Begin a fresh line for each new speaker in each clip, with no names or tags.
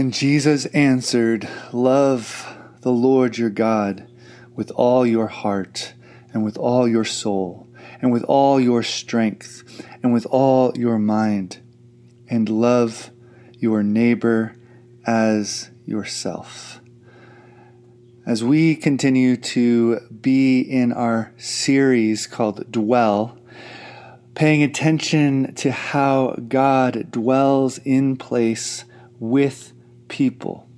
And Jesus answered, Love the Lord your God with all your heart, and with all your soul, and with all your strength, and with all your mind, and love your neighbor as yourself. As we continue to be in our series called Dwell, paying attention to how God dwells in place with people,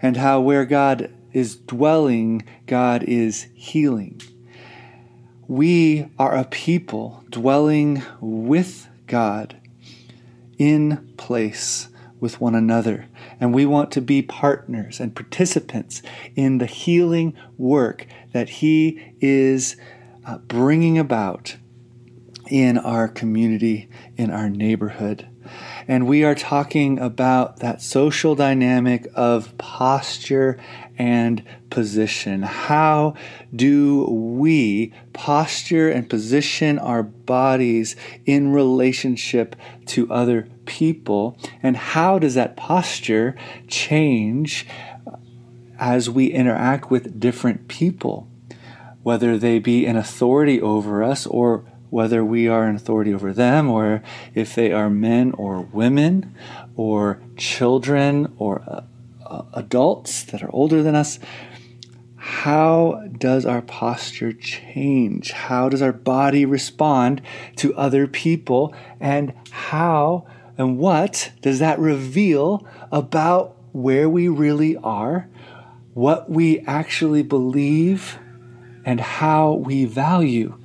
and how where God is dwelling, God is healing. We are a people dwelling with God in place with one another. And we want to be partners and participants in the healing work that He is uh, bringing about in our community, in our neighborhood. And we are talking about that social dynamic of posture and position. How do we posture and position our bodies in relationship to other people? And how does that posture change as we interact with different people? Whether they be in authority over us or whether we are in authority over them or if they are men or women or children or uh, uh, adults that are older than us. How does our posture change? How does our body respond to other people? And how and what does that reveal about where we really are, what we actually believe, and how we value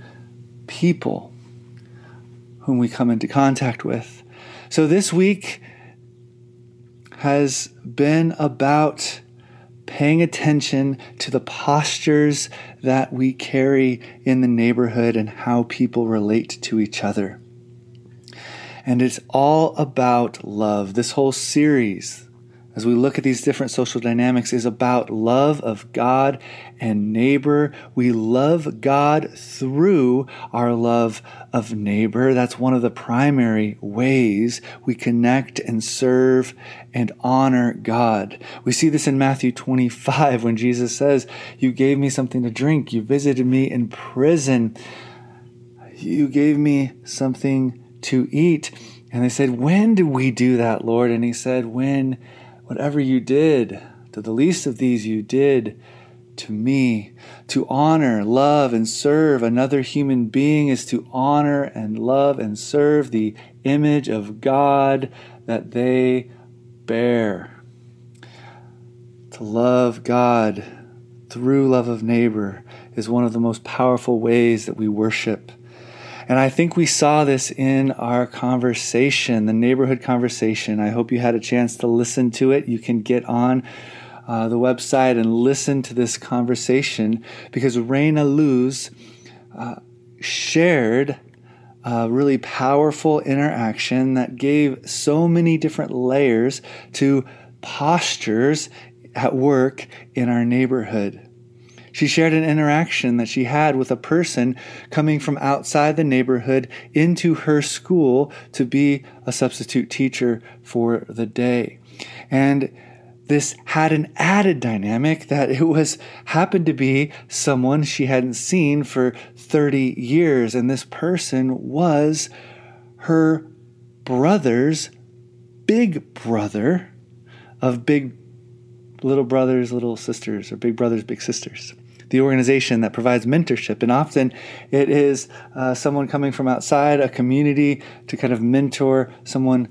people whom we come into contact with. So this week has been about paying attention to the postures that we carry in the neighborhood and how people relate to each other. And it's all about love. This whole series, as we look at these different social dynamics, is about love of God and neighbor. We love God through our love of neighbor. That's one of the primary ways we connect and serve and honor God. We see this in Matthew 25 when Jesus says, You gave me something to drink, you visited me in prison, you gave me something to eat. And they said, When did we do that, Lord? And he said, When Whatever you did to the least of these, you did to me. To honor, love, and serve another human being is to honor and love and serve the image of God that they bear. To love God through love of neighbor is one of the most powerful ways that we worship. And I think we saw this in our conversation, the neighborhood conversation. I hope you had a chance to listen to it. You can get on uh, the website and listen to this conversation because Reina Luz uh, shared a really powerful interaction that gave so many different layers to postures at work in our neighborhood. She shared an interaction that she had with a person coming from outside the neighborhood into her school to be a substitute teacher for the day. And this had an added dynamic that it was happened to be someone she hadn't seen for 30 years and this person was her brother's big brother of big little brothers little sisters or big brothers big sisters the organization that provides mentorship. And often it is uh, someone coming from outside a community to kind of mentor someone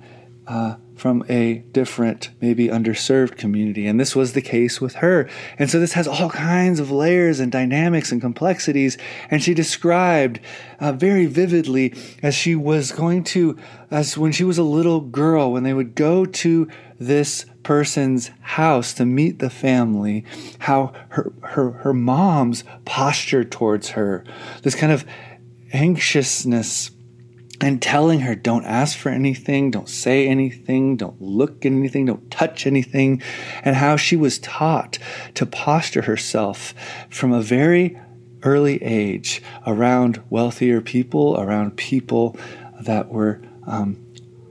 uh, from a different, maybe underserved community. And this was the case with her. And so this has all kinds of layers and dynamics and complexities. And she described uh, very vividly as she was going to, as when she was a little girl, when they would go to this person's house to meet the family, how her, her, her mom's posture towards her, this kind of anxiousness and telling her, don't ask for anything, don't say anything, don't look at anything, don't touch anything, and how she was taught to posture herself from a very early age around wealthier people, around people that were um,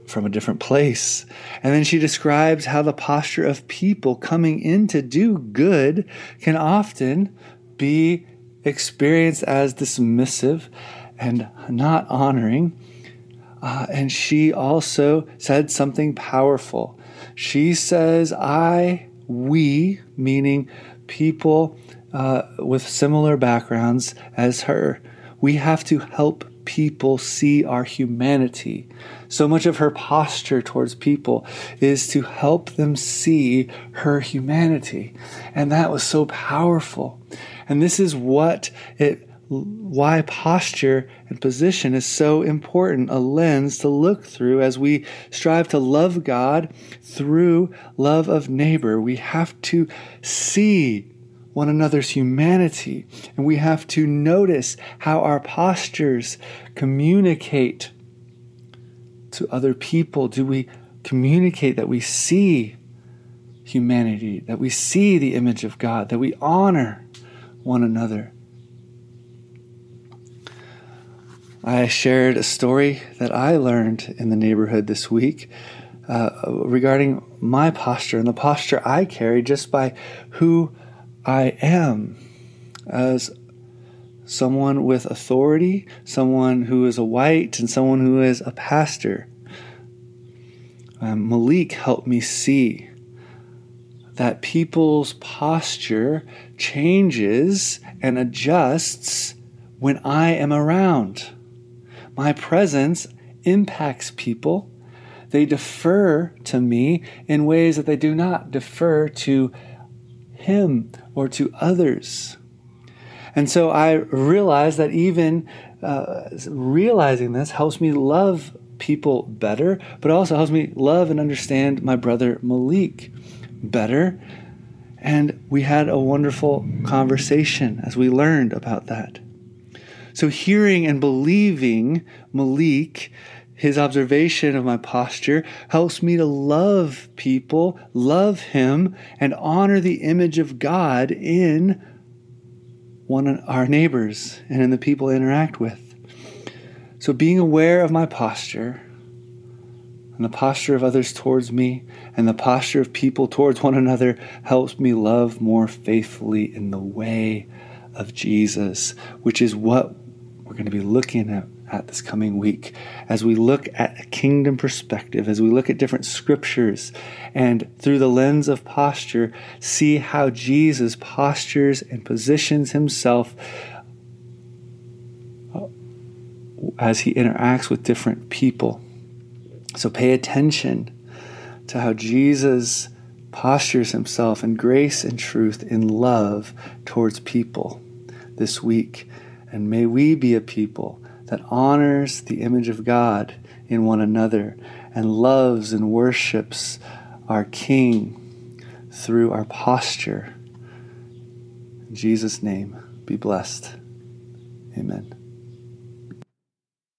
from a different place. And then she describes how the posture of people coming in to do good can often be experienced as dismissive and not honoring. Uh, and she also said something powerful. She says, I, we, meaning people uh, with similar backgrounds as her, we have to help people see our humanity. So much of her posture towards people is to help them see her humanity. And that was so powerful. And this is what it why posture and position is so important, a lens to look through as we strive to love God through love of neighbor. We have to see one another's humanity. And we have to notice how our postures communicate to other people. Do we communicate that we see humanity, that we see the image of God, that we honor one another? I shared a story that I learned in the neighborhood this week uh, regarding my posture and the posture I carry just by who I am as someone with authority, someone who is a white, and someone who is a pastor. Um, Malik helped me see that people's posture changes and adjusts when I am around. My presence impacts people. They defer to me in ways that they do not defer to him or to others. And so I realize that even uh, realizing this helps me love people better, but also helps me love and understand my brother Malik better. And we had a wonderful conversation as we learned about that. So, hearing and believing Malik his observation of my posture helps me to love people, love Him, and honor the image of God in one of our neighbors and in the people I interact with. So, being aware of my posture and the posture of others towards me and the posture of people towards one another helps me love more faithfully in the way of Jesus, which is what we're going to be looking at at this coming week as we look at a kingdom perspective, as we look at different scriptures, and through the lens of posture, see how Jesus postures and positions himself uh, as he interacts with different people. So pay attention to how Jesus postures himself in grace and truth, in love towards people this week. And may we be a people that honors the image of God in one another and loves and worships our King through our posture. In Jesus' name, be blessed. Amen.